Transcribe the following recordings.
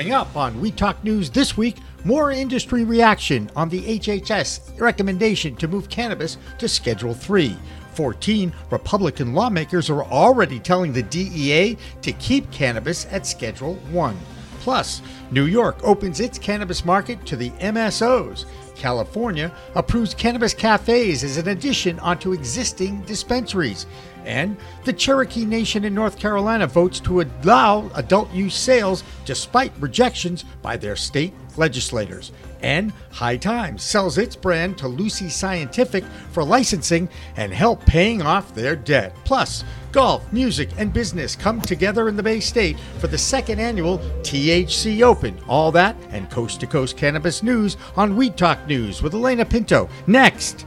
Coming up on Weed Talk News this week, more industry reaction on the HHS recommendation to move cannabis to Schedule 3. 14 Republican lawmakers are already telling the DEA to keep cannabis at Schedule 1. Plus, New York opens its cannabis market to the MSOs. California approves cannabis cafes as an addition onto existing dispensaries. And the Cherokee Nation in North Carolina votes to allow adult use sales despite rejections by their state legislators. And High Times sells its brand to Lucy Scientific for licensing and help paying off their debt. Plus, golf, music, and business come together in the Bay State for the second annual TEEHC Open. All that and coast to coast cannabis news on Weed Talk News with Alaina Pinto. Next.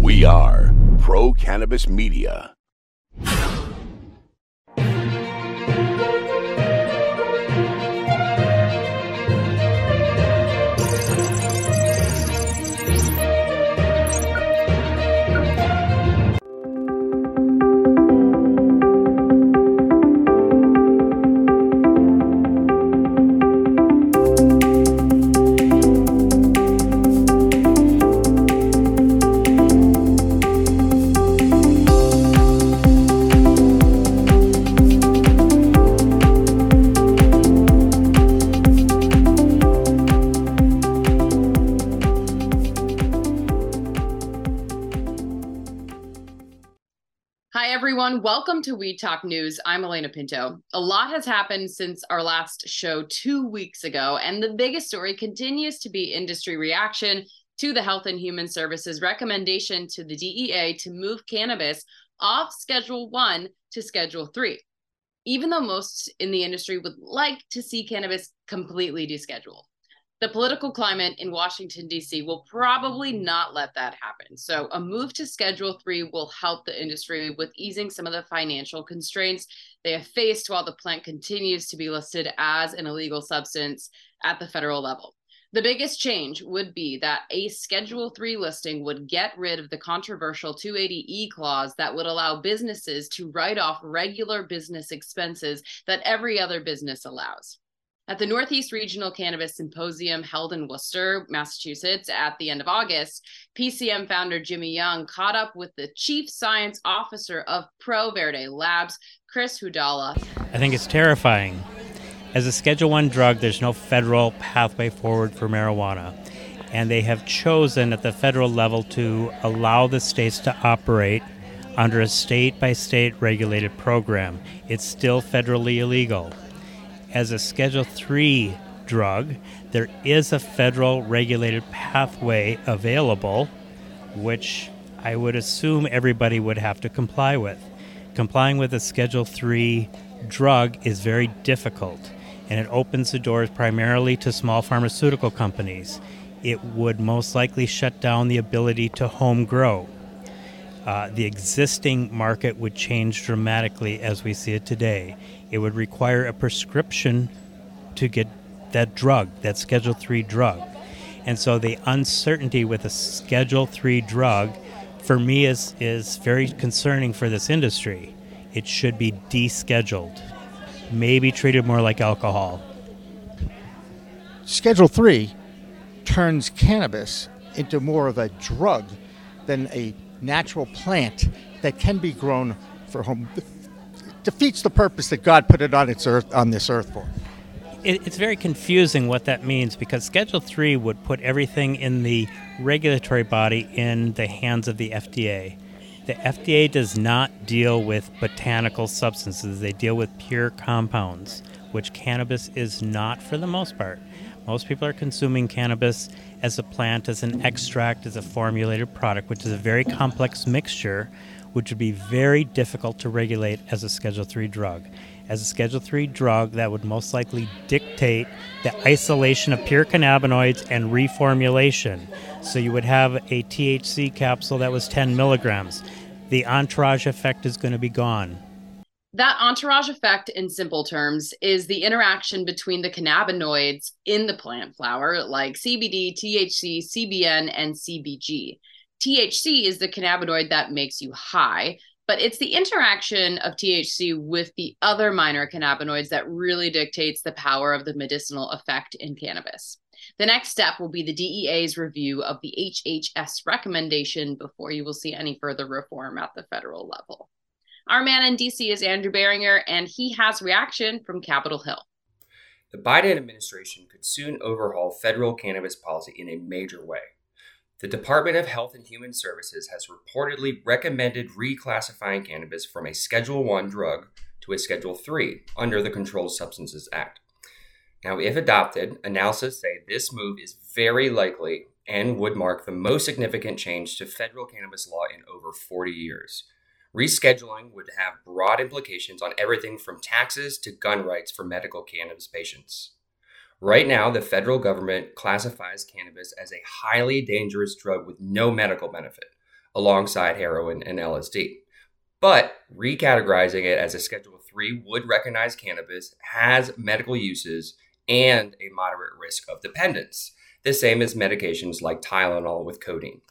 We are Pro Cannabis Media. To Weed Talk News. I'm Alaina Pinto. A lot has happened since our last show two weeks ago, and the biggest story continues to be industry reaction to the Health and Human Services recommendation to the DEA to move cannabis off Schedule 1 to Schedule 3. Even though most in the industry would like to see cannabis completely descheduled the political climate in Washington, D.C. will probably not let that happen. So, a move to Schedule 3 will help the industry with easing some of the financial constraints they have faced while the plant continues to be listed as an illegal substance at the federal level. The biggest change would be that a Schedule 3 listing would get rid of the controversial 280E clause that would allow businesses to write off regular business expenses that every other business allows. At the Northeast Regional Cannabis Symposium held in Worcester, Massachusetts at the end of August, PCM founder Jimmy Young caught up with the chief science officer of ProVerde Labs, Chris Hudalla. I think it's terrifying. As a Schedule 1 drug, there's no federal pathway forward for marijuana. And they have chosen at the federal level to allow the states to operate under a state by state regulated program. It's still federally illegal as a Schedule 3 drug, there is a federal regulated pathway available, which I would assume everybody would have to comply with. Complying with a Schedule 3 drug is very difficult, and it opens the doors primarily to small pharmaceutical companies. It would most likely shut down the ability to home grow. Uh, the existing market would change dramatically as we see it today it would require a prescription to get that drug, that Schedule 3 drug. And so the uncertainty with a Schedule 3 drug for me is, is very concerning for this industry. It should be descheduled, maybe treated more like alcohol. Schedule 3 turns cannabis into more of a drug than a natural plant that can be grown for home defeats the purpose that God put it on its earth on this earth for. It, it's very confusing what that means because Schedule Three would put everything in the regulatory body in the hands of the FDA. The FDA does not deal with botanical substances; they deal with pure compounds, which cannabis is not for the most part. Most people are consuming cannabis as a plant, as an extract, as a formulated product, which is a very complex mixture which would be very difficult to regulate as a Schedule 3 drug. As a Schedule 3 drug, that would most likely dictate the isolation of pure cannabinoids and reformulation. So you would have a THC capsule that was 10 milligrams. The entourage effect is going to be gone. That entourage effect, in simple terms, is the interaction between the cannabinoids in the plant flower, like CBD, THC, CBN, and CBG. THC is the cannabinoid that makes you high. But it's the interaction of THC with the other minor cannabinoids that really dictates the power of the medicinal effect in cannabis. The next step will be the DEA's review of the HHS recommendation before you will see any further reform at the federal level. Our man in DC is Andrew Barringer, and he has reaction from Capitol Hill. The Biden administration could soon overhaul federal cannabis policy in a major way. The Department of Health and Human Services has reportedly recommended reclassifying cannabis from a Schedule 1 drug to a Schedule 3 under the Controlled Substances Act. Now, if adopted, analysis say this move is very likely and would mark the most significant change to federal cannabis law in over 40 years. Rescheduling would have broad implications on everything from taxes to gun rights for medical cannabis patients. Right now, the federal government classifies cannabis as a highly dangerous drug with no medical benefit, alongside heroin and LSD. But recategorizing it as a Schedule 3 would recognize cannabis has medical uses and a moderate risk of dependence, the same as medications like Tylenol with codeine.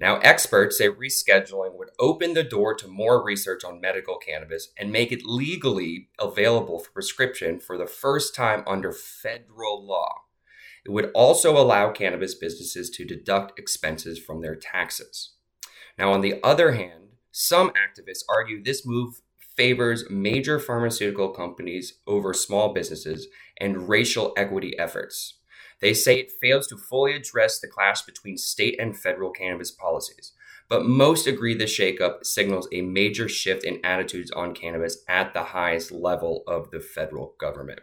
Now, experts say rescheduling would open the door to more research on medical cannabis and make it legally available for prescription for the first time under federal law. It would also allow cannabis businesses to deduct expenses from their taxes. Now, on the other hand, some activists argue this move favors major pharmaceutical companies over small businesses and racial equity efforts. They say it fails to fully address the clash between state and federal cannabis policies, but most agree the shakeup signals a major shift in attitudes on cannabis at the highest level of the federal government.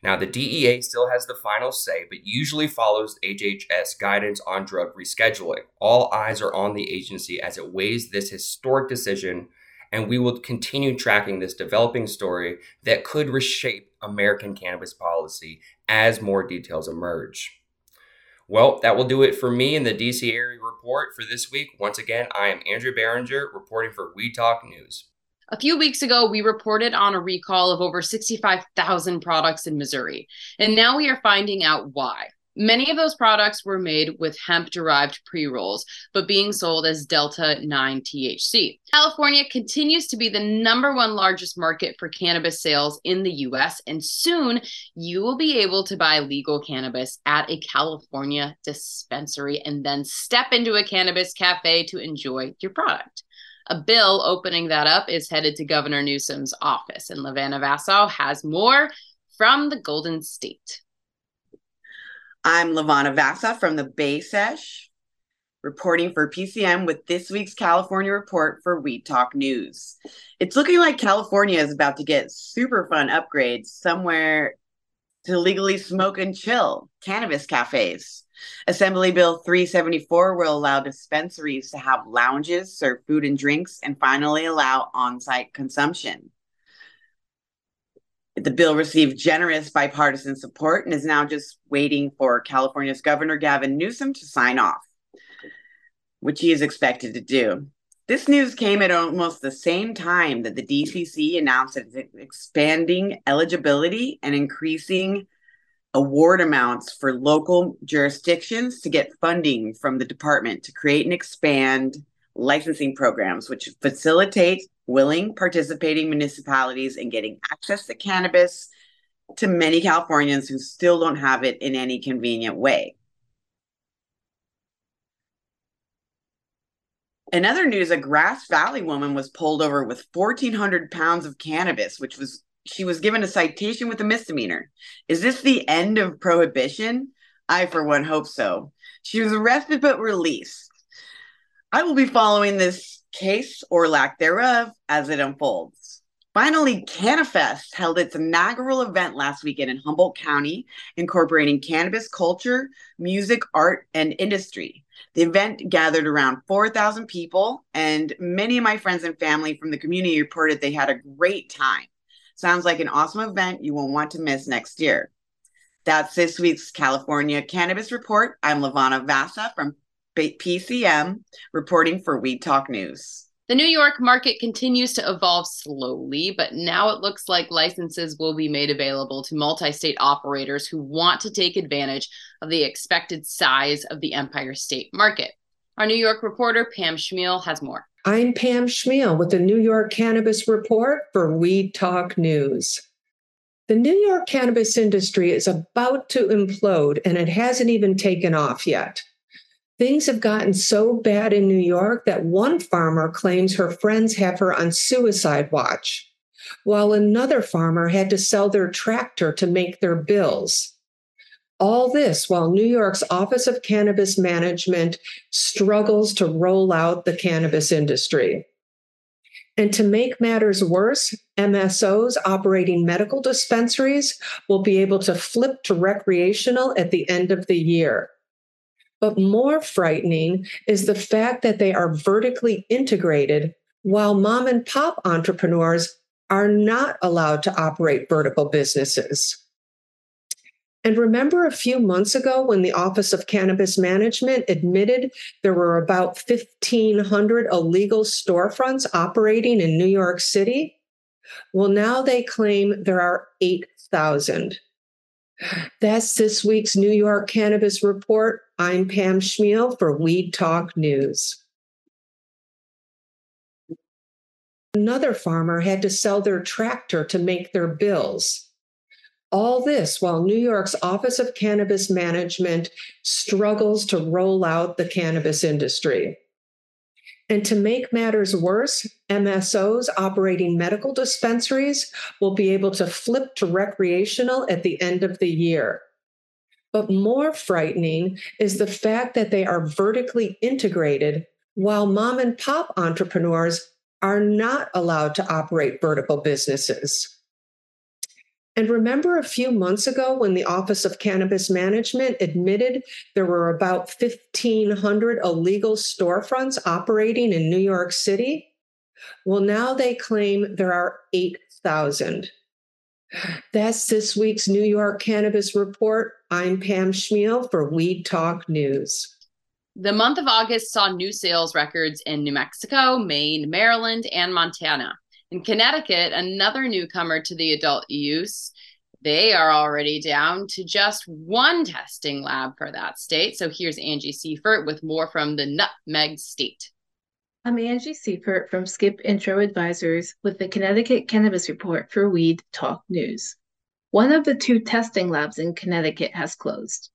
Now, the DEA still has the final say, but usually follows HHS guidance on drug rescheduling. All eyes are on the agency as it weighs this historic decision and we will continue tracking this developing story that could reshape American cannabis policy as more details emerge. Well, that will do it for me in the DC area report for this week. Once again, I am Andrew Barringer reporting for Weed Talk News. A few weeks ago, we reported on a recall of over 65,000 products in Missouri, and now we are finding out why. Many of those products were made with hemp derived pre rolls, but being sold as Delta 9 THC. California continues to be the number one largest market for cannabis sales in the US, and soon you will be able to buy legal cannabis at a California dispensary and then step into a cannabis cafe to enjoy your product. A bill opening that up is headed to Governor Newsom's office, and Levana Vassau has more from the Golden State. I'm Lavana Vasa from the Bay Sesh, reporting for PCM with this week's California report for Weed Talk News. It's looking like California is about to get super fun upgrades somewhere to legally smoke and chill cannabis cafes. Assembly Bill 374 will allow dispensaries to have lounges, serve food and drinks, and finally allow on site consumption. The bill received generous bipartisan support and is now just waiting for California's Governor Gavin Newsom to sign off, which he is expected to do. This news came at almost the same time that the DCC announced it's expanding eligibility and increasing award amounts for local jurisdictions to get funding from the department to create and expand licensing programs, which facilitate willing participating municipalities in getting access to cannabis to many Californians who still don't have it in any convenient way. In other news, a Grass Valley woman was pulled over with 1,400 pounds of cannabis, which was she was given a citation with a misdemeanor. Is this the end of prohibition? I, for one, hope so. She was arrested but released. I will be following this case or lack thereof as it unfolds. Finally, CannaFest held its inaugural event last weekend in Humboldt County, incorporating cannabis culture, music, art, and industry. The event gathered around 4,000 people, and many of my friends and family from the community reported they had a great time. Sounds like an awesome event you won't want to miss next year. That's this week's California Cannabis Report. I'm Lavana Vasa from PCM, reporting for Weed Talk News. The New York market continues to evolve slowly, but now it looks like licenses will be made available to multi state operators who want to take advantage of the expected size of the Empire State market. Our New York reporter, Pam Schmiel, has more. I'm Pam Schmiel with the New York Cannabis Report for Weed Talk News. The New York cannabis industry is about to implode and it hasn't even taken off yet. Things have gotten so bad in New York that one farmer claims her friends have her on suicide watch, while another farmer had to sell their tractor to make their bills. All this while New York's Office of Cannabis Management struggles to roll out the cannabis industry. And to make matters worse, MSOs operating medical dispensaries will be able to flip to recreational at the end of the year. But more frightening is the fact that they are vertically integrated while mom and pop entrepreneurs are not allowed to operate vertical businesses. And remember a few months ago when the Office of Cannabis Management admitted there were about 1,500 illegal storefronts operating in New York City? Well, now they claim there are 8,000. That's this week's New York Cannabis Report. I'm Pam Schmiel for Weed Talk News. Another farmer had to sell their tractor to make their bills. All this while New York's Office of Cannabis Management struggles to roll out the cannabis industry. And to make matters worse, MSOs operating medical dispensaries will be able to flip to recreational at the end of the year. But more frightening is the fact that they are vertically integrated while mom and pop entrepreneurs are not allowed to operate vertical businesses. And remember a few months ago when the Office of Cannabis Management admitted there were about 1,500 illegal storefronts operating in New York City? Well, now they claim there are 8,000. That's this week's New York Cannabis Report. I'm Pam Schmiel for Weed Talk News. The month of August saw new sales records in New Mexico, Maine, Maryland, and Montana. In Connecticut, another newcomer to the adult use, they are already down to just one testing lab for that state. So here's Angie Seifert with more from the Nutmeg State. I'm Angie Seifert from Skip Intro Advisors with the Connecticut Cannabis Report for Weed Talk News. One of the two testing labs in Connecticut has closed.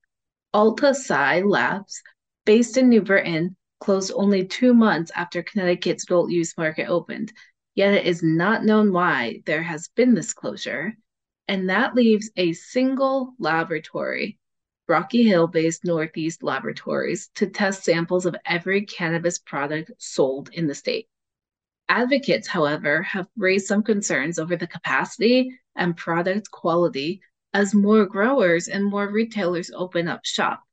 AltaSci Labs, based in New Britain, closed only two months after Connecticut's adult use market opened Yet it is not known why there has been this closure, and that leaves a single laboratory, Rocky Hill based Northeast Laboratories, to test samples of every cannabis product sold in the state. Advocates, however, have raised some concerns over the capacity and product quality as more growers and more retailers open up shop.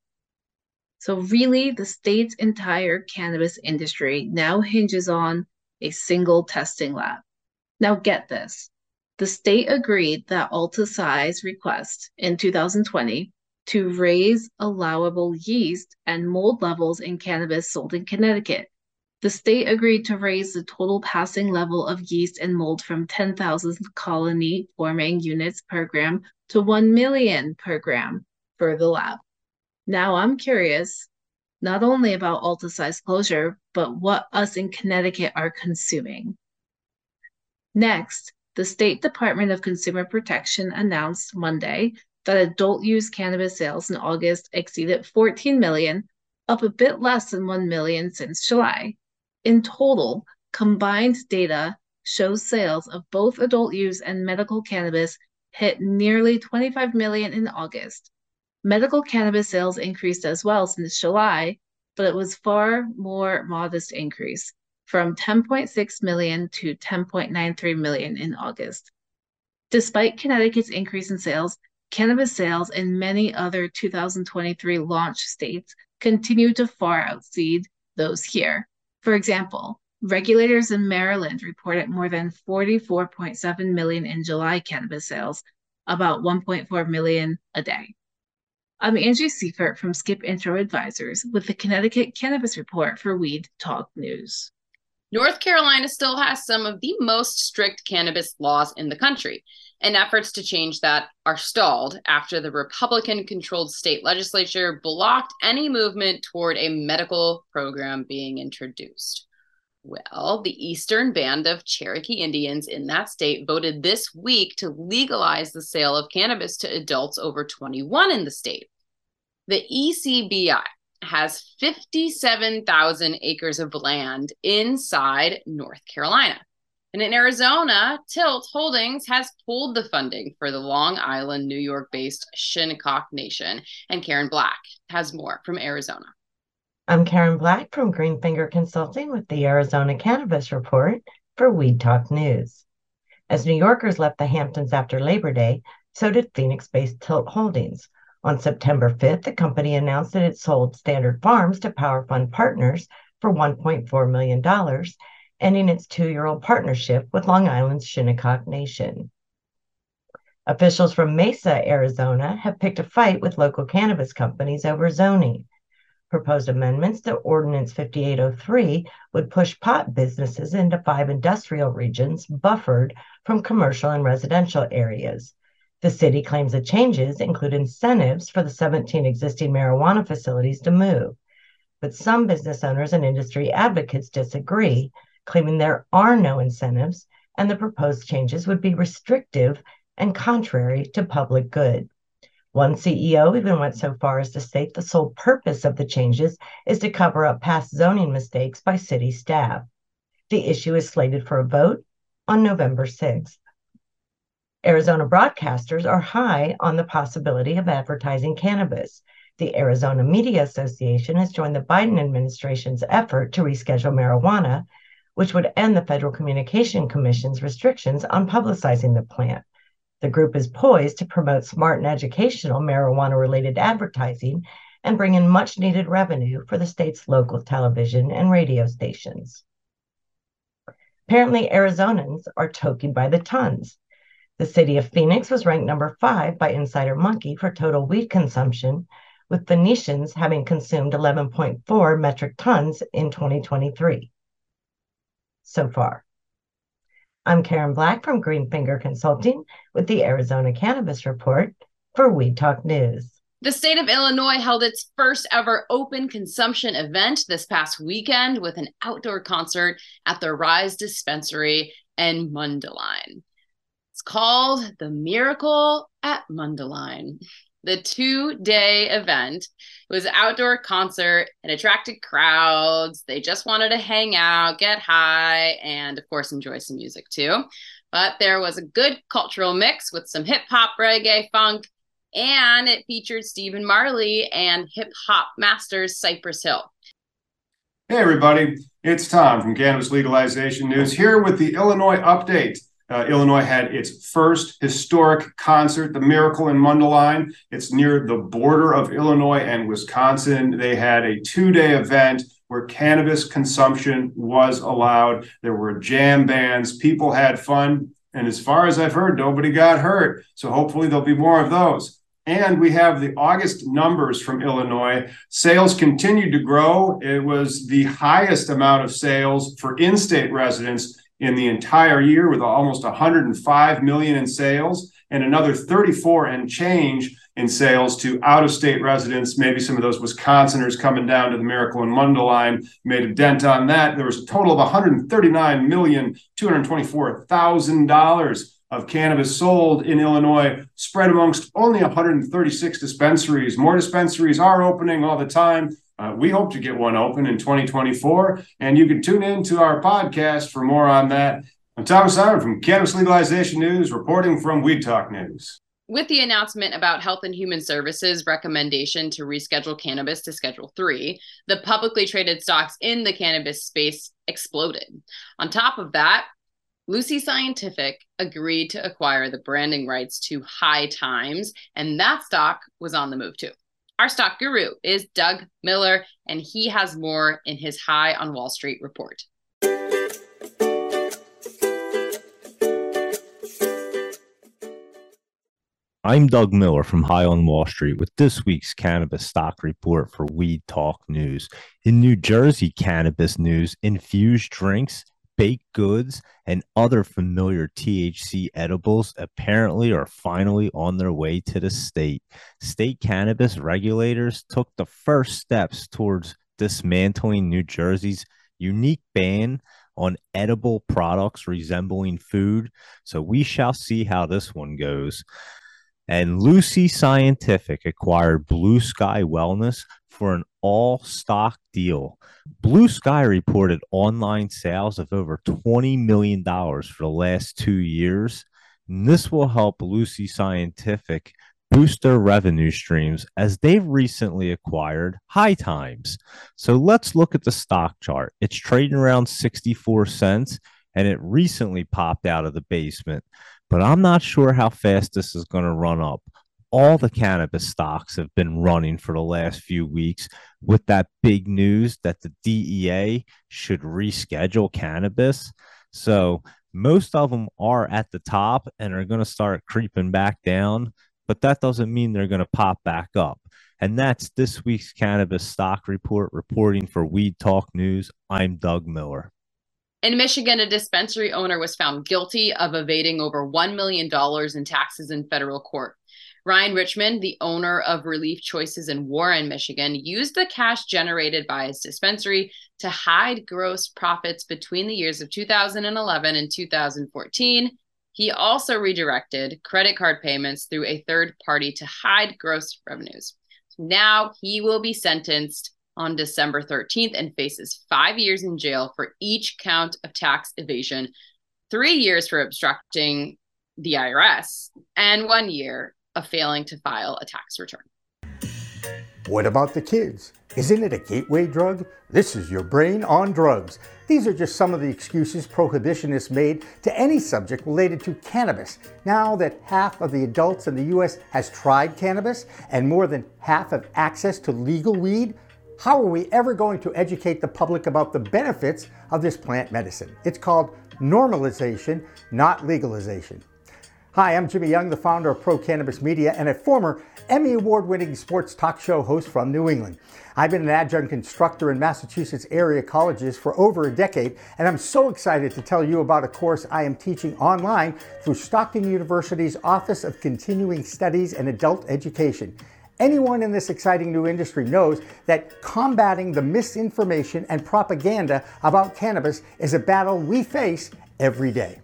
So, really, the state's entire cannabis industry now hinges on a single testing lab. Now, get this the state agreed that AltaSci's request in 2020 to raise allowable yeast and mold levels in cannabis sold in Connecticut. The state agreed to raise the total passing level of yeast and mold from 10,000 colony forming units per gram to 1 million per gram for the lab. Now I'm curious not only about AltaSci's closure, but what us in Connecticut are consuming. Next, the State Department of Consumer Protection announced Monday that adult use cannabis sales in August exceeded 14 million, up a bit less than 1 million since July. In total, combined data shows sales of both adult use and medical cannabis hit nearly 25 million in August, Medical cannabis sales increased as well since July, but it was far more modest increase from 10.6 million to 10.93 million in August. Despite Connecticut's increase in sales, cannabis sales in many other 2023 launch states continue to far exceed those here. For example, regulators in Maryland reported more than 44.7 million in July cannabis sales, about 1.4 million a day. I'm Angie Seifert from Skip Intro Advisors with the Connecticut Cannabis Report for Weed Talk News. North Carolina still has some of the most strict cannabis laws in the country, and efforts to change that are stalled after the Republican controlled state legislature blocked any movement toward a medical program being introduced. Well, the Eastern Band of Cherokee Indians in that state voted this week to legalize the sale of cannabis to adults over 21 in the state. The ECBI has 57,000 acres of land inside North Carolina. And in Arizona, Tilt Holdings has pulled the funding for the Long Island, New York based Shinnecock Nation. And Karen Black has more from Arizona. I'm Karen Black from Greenfinger Consulting with the Arizona Cannabis Report for Weed Talk News. As New Yorkers left the Hamptons after Labor Day, so did Phoenix based Tilt Holdings. On September 5th, the company announced that it sold Standard Farms to Power Fund Partners for $1.4 million ending its two year old partnership with Long Island's Shinnecock Nation. Officials from Mesa, Arizona have picked a fight with local cannabis companies over zoning. Proposed amendments to Ordinance 5803 would push pot businesses into five industrial regions buffered from commercial and residential areas. The city claims the changes include incentives for the 17 existing marijuana facilities to move. But some business owners and industry advocates disagree, claiming there are no incentives and the proposed changes would be restrictive and contrary to public good. One CEO even went so far as to state the sole purpose of the changes is to cover up past zoning mistakes by city staff. The issue is slated for a vote on November 6th. Arizona broadcasters are high on the possibility of advertising cannabis. The Arizona Media Association has joined the Biden administration's effort to reschedule marijuana which would end the Federal Communication Commission's restrictions on publicizing the plant. The group is poised to promote smart and educational marijuana related advertising and bring in much needed revenue for the state's local television and radio stations. Apparently, Arizonans are toking by the tons. The city of Phoenix was ranked number five by Insider Monkey for total weed consumption, with Phoenicians having consumed 11.4 metric tons in 2023 so far. I'm Karen Black from Greenfinger Consulting with the Arizona Cannabis Report for Weed Talk News. The state of Illinois held its first ever open consumption event this past weekend with an outdoor concert at the Rise Dispensary in Mundelein. It's called The Miracle at Mundelein the two day event. It was an outdoor concert and attracted crowds. They just wanted to hang out, get high, and of course, enjoy some music too. But there was a good cultural mix with some hip hop, reggae, funk, and it featured Stephen Marley and hip hop masters Cypress Hill. Hey, everybody, it's Tom from Cannabis Legalization News here with the Illinois Update uh, Illinois had its first historic concert, the Miracle in Mundelein. It's near the border of Illinois and Wisconsin. They had a two day event where cannabis consumption was allowed. There were jam bands, people had fun. And as far as I've heard, nobody got hurt. So hopefully there'll be more of those. And we have the August numbers from Illinois. Sales continued to grow. It was the highest amount of sales for in state residents in the entire year with almost 105 million in sales and another 34 and change in sales to out of state residents. Maybe some of those Wisconsiners coming down to the Miracle and Mundelein made a dent on that. There was a total of $139,224,000 of cannabis sold in Illinois, spread amongst only 136 dispensaries. More dispensaries are opening all the time. Uh, we hope to get one open in 2024, and you can tune in to our podcast for more on that. I'm Thomas Howard from Cannabis Legalization News, reporting from Weed Talk News. With the announcement about Health and Human Services recommendation to reschedule cannabis to Schedule 3, the publicly traded stocks in the cannabis space exploded. On top of that, Lucy Scientific agreed to acquire the branding rights to High Times, and that stock was on the move too. Our stock guru is Doug Miller, and he has more in his High on Wall Street report. I'm Doug Miller from High on Wall Street with this week's cannabis stock report for Weed Talk News. In New Jersey cannabis news, infused drinks baked goods, and other familiar THC edibles apparently are finally on their way to the state. State cannabis regulators took the first steps towards dismantling New Jersey's unique ban on edible products resembling food. So we shall see how this one goes. And Lucy Scientific acquired Blue Sky Wellness for an all stock deal. Blue Sky reported online sales of over $20 million for the last two years. And this will help Lucy Scientific boost their revenue streams as they've recently acquired High Times. So let's look at the stock chart. It's trading around 64 cents and it recently popped out of the basement, but I'm not sure how fast this is going to run up. All the cannabis stocks have been running for the last few weeks with that big news that the DEA should reschedule cannabis. So most of them are at the top and are going to start creeping back down but that doesn't mean they're going to pop back up. And that's this week's cannabis stock report reporting for Weed Talk News. I'm Doug Miller. In Michigan, a dispensary owner was found guilty of evading over $1 million in taxes in federal court. Ryan Richmond, the owner of Relief Choices in Warren, Michigan, used the cash generated by his dispensary to hide gross profits between the years of 2011 and 2014 he also redirected credit card payments through a third party to hide gross revenues. Now he will be sentenced on December 13th and faces five years in jail for each count of tax evasion, three years for obstructing the IRS, and one year of failing to file a tax return. What about the kids? Isn't it a gateway drug? This is your brain on drugs. These are just some of the excuses prohibitionists made to any subject related to cannabis. Now that half of the adults in the US has tried cannabis and more than half have access to legal weed, how are we ever going to educate the public about the benefits of this plant medicine? It's called normalization, not legalization. Hi, I'm Jimmy Young, the founder of Pro Cannabis Media and a former Emmy Award winning sports talk show host from New England. I've been an adjunct instructor in Massachusetts area colleges for over a decade, and I'm so excited to tell you about a course I am teaching online through Stockton University's Office of Continuing Studies and Adult Education. Anyone in this exciting new industry knows that combating the misinformation and propaganda about cannabis is a battle we face every day.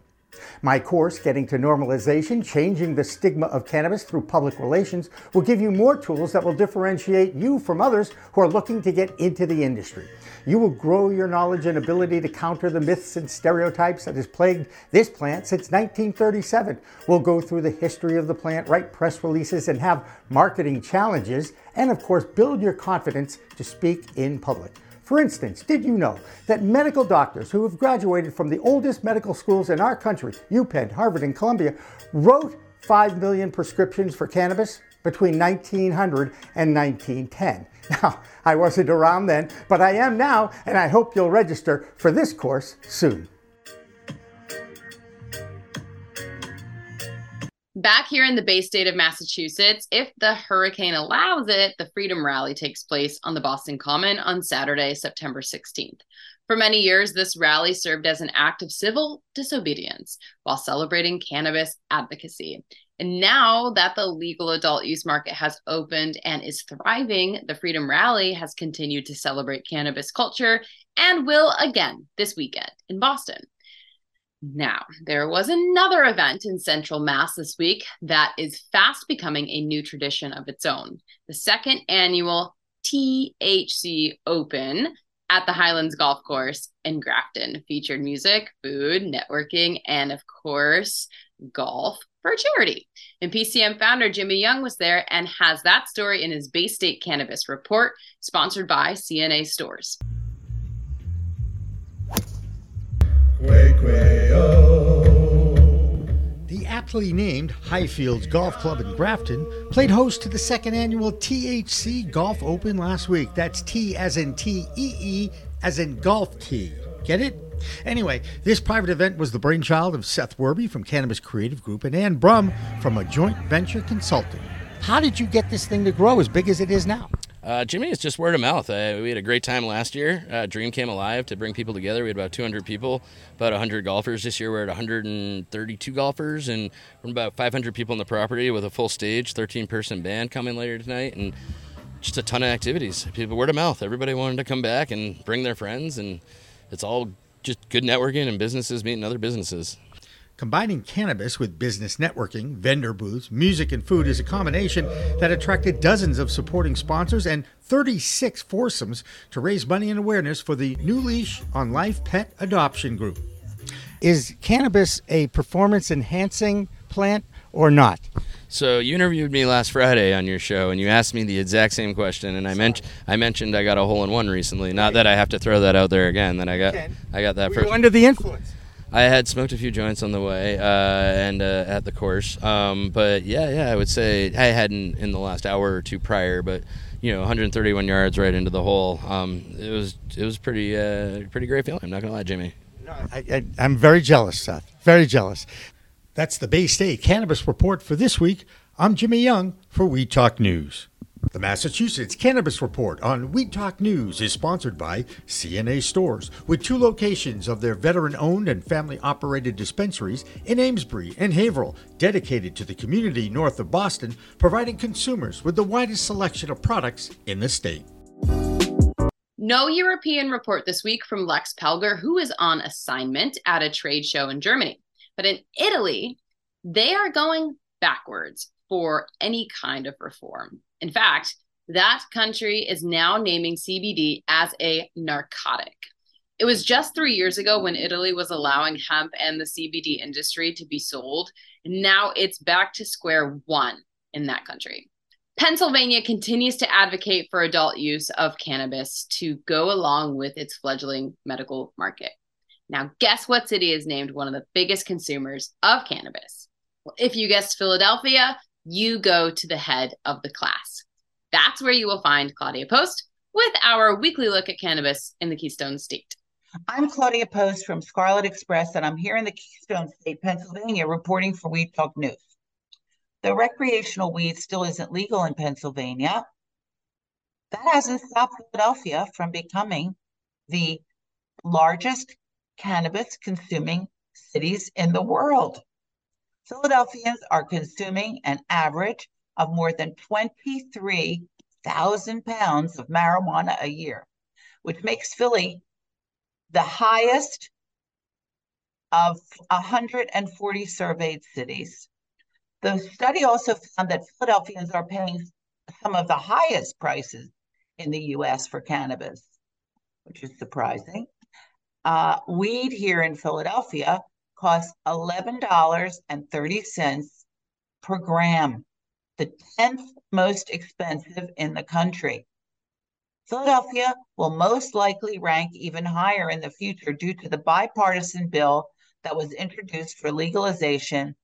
My course, Getting to Normalization Changing the Stigma of Cannabis Through Public Relations, will give you more tools that will differentiate you from others who are looking to get into the industry. You will grow your knowledge and ability to counter the myths and stereotypes that has plagued this plant since 1937. We'll go through the history of the plant, write press releases, and have marketing challenges, and of course, build your confidence to speak in public. For instance, did you know that medical doctors who have graduated from the oldest medical schools in our country, UPenn, Harvard, and Columbia, wrote 5 million prescriptions for cannabis between 1900 and 1910? Now, I wasn't around then, but I am now, and I hope you'll register for this course soon. Back here in the Bay State of Massachusetts, if the hurricane allows it, the Freedom Rally takes place on the Boston Common on Saturday, September 16th. For many years, this rally served as an act of civil disobedience while celebrating cannabis advocacy. And now that the legal adult use market has opened and is thriving, the Freedom Rally has continued to celebrate cannabis culture and will again this weekend in Boston. Now, there was another event in Central Mass this week that is fast becoming a new tradition of its own the second annual TEEHC Open at the Highfields Golf Course in Grafton. Featured music, food, networking, and of course, golf for charity. And PCM founder Jimmy Young was there and has that story in his Bay State Cannabis Report, sponsored by CNA Stores. The aptly named Highfields Golf Club in Grafton played host to the second annual TEEHC Golf Open last week. That's T as in T E E as in golf T. Get it? Anyway, this private event was the brainchild of Seth Werby from Cannabis Creative Group and Ann Brum from a joint venture consulting. How did you get this thing to grow as big as it is now? Uh, Jimmy, it's just word of mouth. Uh, we had a great time last year. Uh, Dream came alive to bring people together. We had about 200 people, about 100 golfers. This year we're at 132 golfers, and we're about 500 people on the property with a full stage, 13 person band coming later tonight, and just a ton of activities. People word of mouth. Everybody wanted to come back and bring their friends, and it's all just good networking and businesses meeting other businesses. Combining cannabis with business networking, vendor booths, music, and food is a combination that attracted dozens of supporting sponsors and 36 foursomes to raise money and awareness for the New Leash on Life Pet Adoption Group. Is cannabis a performance enhancing plant or not? So you interviewed me last Friday on your show, and you asked me the exact same question, and I mentioned I mentioned I got a hole in one recently. Not that I have to throw that out there again. That I got I got that Were under the influence? I had smoked a few joints on the way uh, and uh, at the course, um, but yeah, yeah, I would say I hadn't in the last hour or two prior, but you know, 131 yards right into the hole. Um, it was it was pretty uh, pretty great feeling. I'm not gonna lie, Jimmy. I, I, I'm very jealous, Seth. Very jealous. That's the Bay State Cannabis Report for this week. I'm Jimmy Young for Weed Talk News. The Massachusetts Cannabis Report on Weed Talk News is sponsored by CNA Stores, with two locations of their veteran owned and family operated dispensaries in Amesbury and Haverhill, dedicated to the community north of Boston, providing consumers with the widest selection of products in the state. No European report this week from Lex Pelger, who is on assignment at a trade show in Germany. But in Italy, they are going backwards for any kind of reform. In fact, that country is now naming CBD as a narcotic. It was just three years ago when Italy was allowing hemp and the CBD industry to be sold. And now it's back to square one in that country. Pennsylvania continues to advocate for adult use of cannabis to go along with its fledgling medical market. Now, guess what city is named one of the biggest consumers of cannabis? Well, if you guessed Philadelphia, you go to the head of the class. That's where you will find Claudia Post with our weekly look at cannabis in the Keystone State. I'm Claudia Post from Scarlet Express, and I'm here in the Keystone State, Pennsylvania, reporting for Weed Talk News. The recreational weed still isn't legal in Pennsylvania. That hasn't stopped Philadelphia from becoming the largest cannabis consuming cities in the world. Philadelphians are consuming an average of more than 23,000 pounds of marijuana a year, which makes Philly the highest of 140 surveyed cities. The study also found that Philadelphians are paying some of the highest prices in the US for cannabis, which is surprising. Uh, weed here in Philadelphia costs $11.30 per gram, the 10th most expensive in the country. Philadelphia will most likely rank even higher in the future due to the bipartisan bill that was introduced for legalization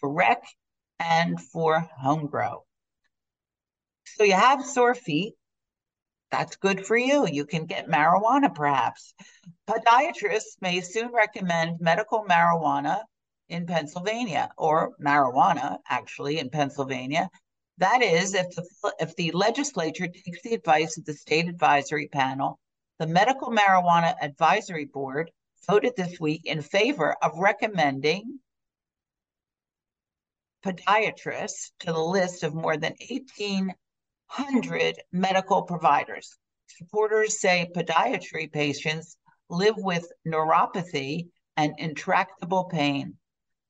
for rec and for home grow. So you have sore feet. That's good for you. You can get marijuana perhaps. Podiatrists may soon recommend medical marijuana in Pennsylvania or marijuana actually in Pennsylvania. That is, if the, if the legislature takes the advice of the state advisory panel, the Medical Marijuana Advisory Board voted this week in favor of recommending podiatrists to the list of more than 1,800 medical providers. Supporters say podiatry patients live with neuropathy and intractable pain,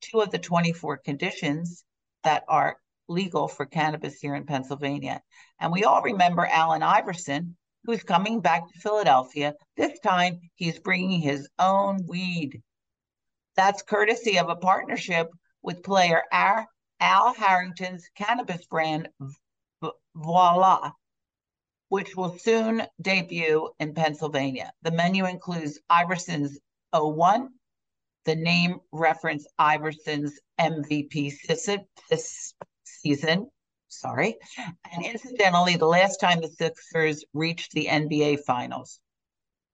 two of the 24 conditions that are legal for cannabis here in Pennsylvania. And we all remember Allen Iverson, who's coming back to Philadelphia. This time he's bringing his own weed. That's courtesy of a partnership with player Al Harrington's cannabis brand, Viola, which will soon debut in Pennsylvania. The menu includes Iverson's 01, the name reference Iverson's MVP this season. Sorry. And incidentally, the last time the Sixers reached the NBA Finals.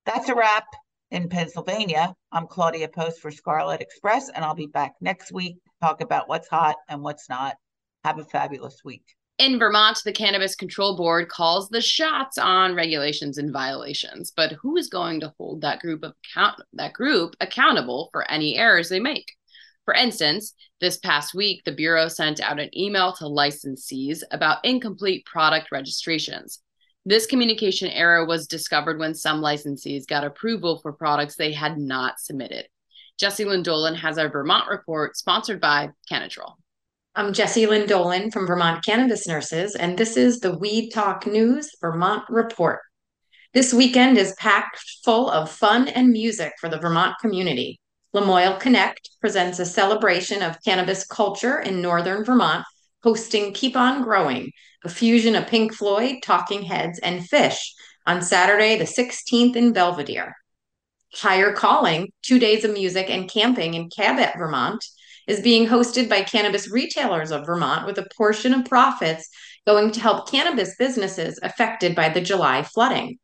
That's a wrap in Pennsylvania. I'm Claudia Post for Scarlet Express, and I'll be back next week to talk about what's hot and what's not. Have a fabulous week. In Vermont, the Cannabis Control Board calls the shots on regulations and violations, but who is going to hold that group of account- that group accountable for any errors they make? For instance, this past week, the Bureau sent out an email to licensees about incomplete product registrations. This communication error was discovered when some licensees got approval for products they had not submitted. Jessilyn Dolan has our Vermont report sponsored by Canatrol. I'm Jessilyn Dolan from Vermont Cannabis Nurses, and this is the Weed Talk News Vermont Report. This weekend is packed full of fun and music for the Vermont community. Lamoille Connect presents a celebration of cannabis culture in northern Vermont, hosting Keep On Growing, a fusion of Pink Floyd, Talking Heads, and Phish on Saturday, the 16th in Belvidere. Higher Calling, two days of music and camping in Cabot, Vermont, is being hosted by Cannabis Retailers of Vermont with a portion of profits going to help cannabis businesses affected by the July flooding.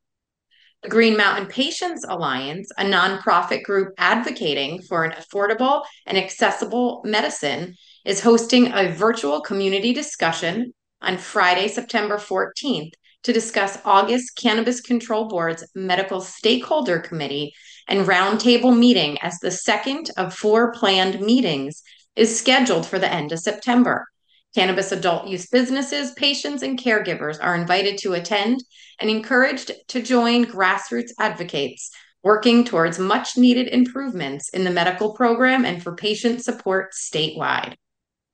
The Green Mountain Patients Alliance, a nonprofit group advocating for an affordable and accessible medicine, is hosting a virtual community discussion on Friday, September 14th to discuss August Cannabis Control Board's Medical Stakeholder Committee and roundtable meeting as the second of four planned meetings is scheduled for the end of September. Cannabis adult use businesses, patients, and caregivers are invited to attend and encouraged to join grassroots advocates working towards much needed improvements in the medical program and for patient support statewide.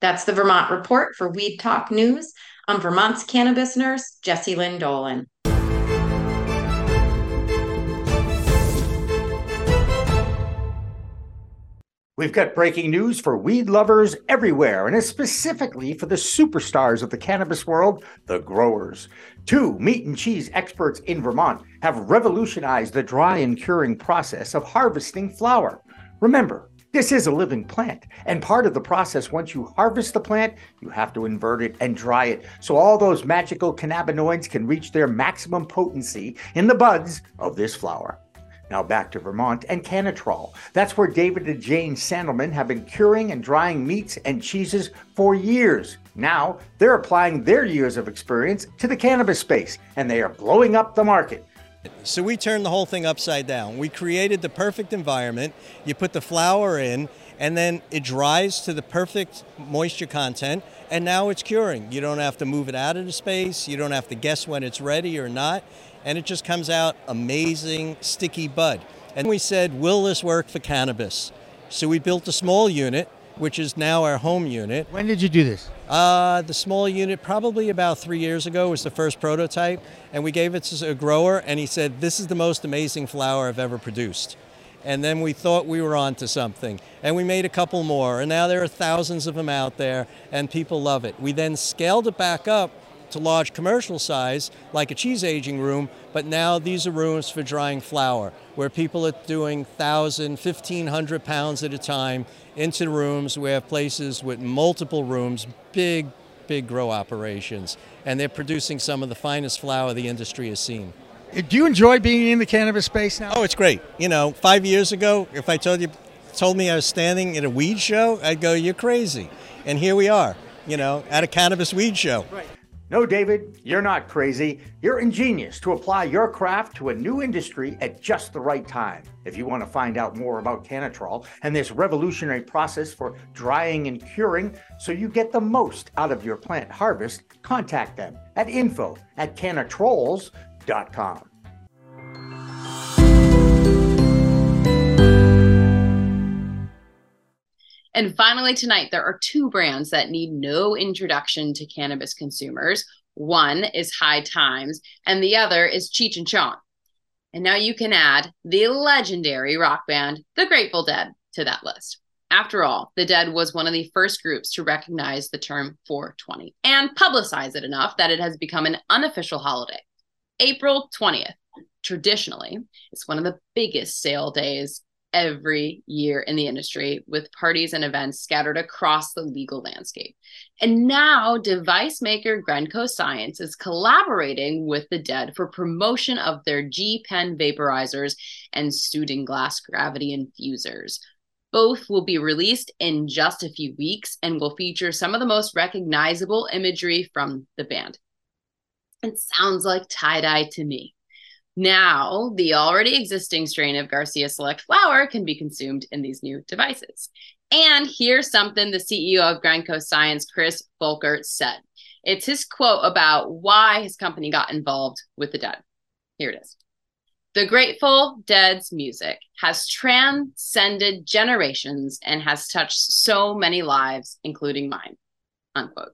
That's the Vermont Report for Weed Talk News. I'm Vermont's cannabis nurse, Jessilyn Dolan. We've got breaking news for weed lovers everywhere, and it's specifically for the superstars of the cannabis world, the growers. Two meat and cheese experts in Vermont have revolutionized the dry and curing process of harvesting flower. Remember, this is a living plant, and part of the process, once you harvest the plant, you have to invert it and dry it so all those magical cannabinoids can reach their maximum potency in the buds of this flower. Now back to Vermont and Cannatrol. That's where David and Jane Sandelman have been curing and drying meats and cheeses for years. Now they're applying their years of experience to the cannabis space, and they are blowing up the market. So we turned the whole thing upside down. We created the perfect environment. You put the flower in, and then it dries to the perfect moisture content, and now it's curing. You don't have to move it out of the space. You don't have to guess when it's ready or not and it just comes out amazing sticky bud. And we said, will this work for cannabis? So we built a small unit, which is now our home unit. When did you do this? Uh, the small unit, probably about three years ago, was the first prototype. And we gave it to a grower, and he said, This is the most amazing flower I've ever produced. And then we thought we were onto something. And we made a couple more. And now there are thousands of them out there, and people love it. We then scaled it back up to large commercial size, like a cheese aging room, but now these are rooms for drying flower, where people are doing 1,000, 1,500 pounds at a time into rooms. We have places with multiple rooms, big, big grow operations, and they're producing some of the finest flower the industry has seen. Do you enjoy being in the cannabis space now? Oh, it's great. You know, five years ago, if I told you, told me I was standing at a weed show, I'd go, "You're crazy," and here we are. You know, at a cannabis weed show. Right. No, David, you're not crazy. You're ingenious to apply your craft to a new industry at just the right time. If you want to find out more about Cannatrol and this revolutionary process for drying and curing so you get the most out of your plant harvest, contact them at info at cannatrols.com. And finally, tonight, there are two brands that need no introduction to cannabis consumers. One is High Times, and the other is Cheech and Chong. And now you can add the legendary rock band, The Grateful Dead, to that list. After all, The Dead was one of the first groups to recognize the term 420 and publicize it enough that it has become an unofficial holiday. April 20th, traditionally, it's one of the biggest sale days every year in the industry with parties and events scattered across the legal landscape. And now, device maker Grenco Science is collaborating with the dead for promotion of their G Pen vaporizers and Stündenglass gravity infusers. Both will be released in just a few weeks and will feature some of the most recognizable imagery from the band. It sounds like tie dye to me. Now, the already existing strain of Garcia Select flower can be consumed in these new devices. And here's something the CEO of Grenco Science, Chris Folkerts, said. It's his quote about why his company got involved with the dead. Here it is. The Grateful Dead's music has transcended generations and has touched so many lives, including mine. Unquote.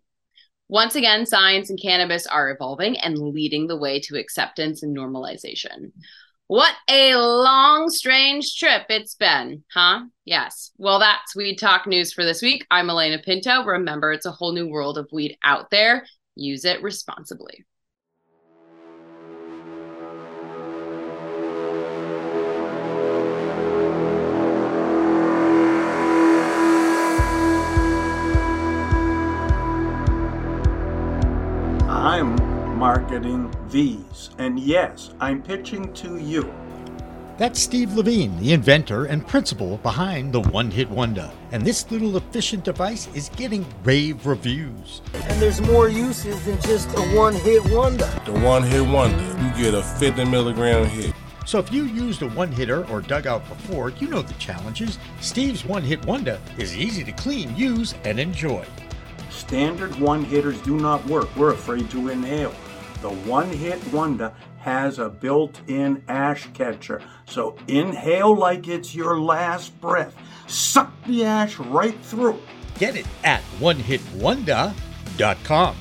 Once again, science and cannabis are evolving and leading the way to acceptance and normalization. What a long, strange trip it's been, huh? Yes. Well, that's Weed Talk News for this week. I'm Alaina Pinto. Remember, it's a whole new world of weed out there. Use it responsibly. Marketing these, and yes, I'm pitching to you. That's Steve Levine, the inventor and principal behind the One Hit Wonder. And this little efficient device is getting rave reviews. And there's more uses than just a one hit wonder. The One Hit Wonder, you get a 50 milligram hit. So if you used a one hitter or dugout before, you know the challenges. Steve's One Hit Wonder is easy to clean, use, and enjoy. Standard one hitters do not work. We're afraid to inhale the One Hit Wonder has a built in ash catcher. So inhale like it's your last breath, suck the ash right through. Get it at onehitwonder.com.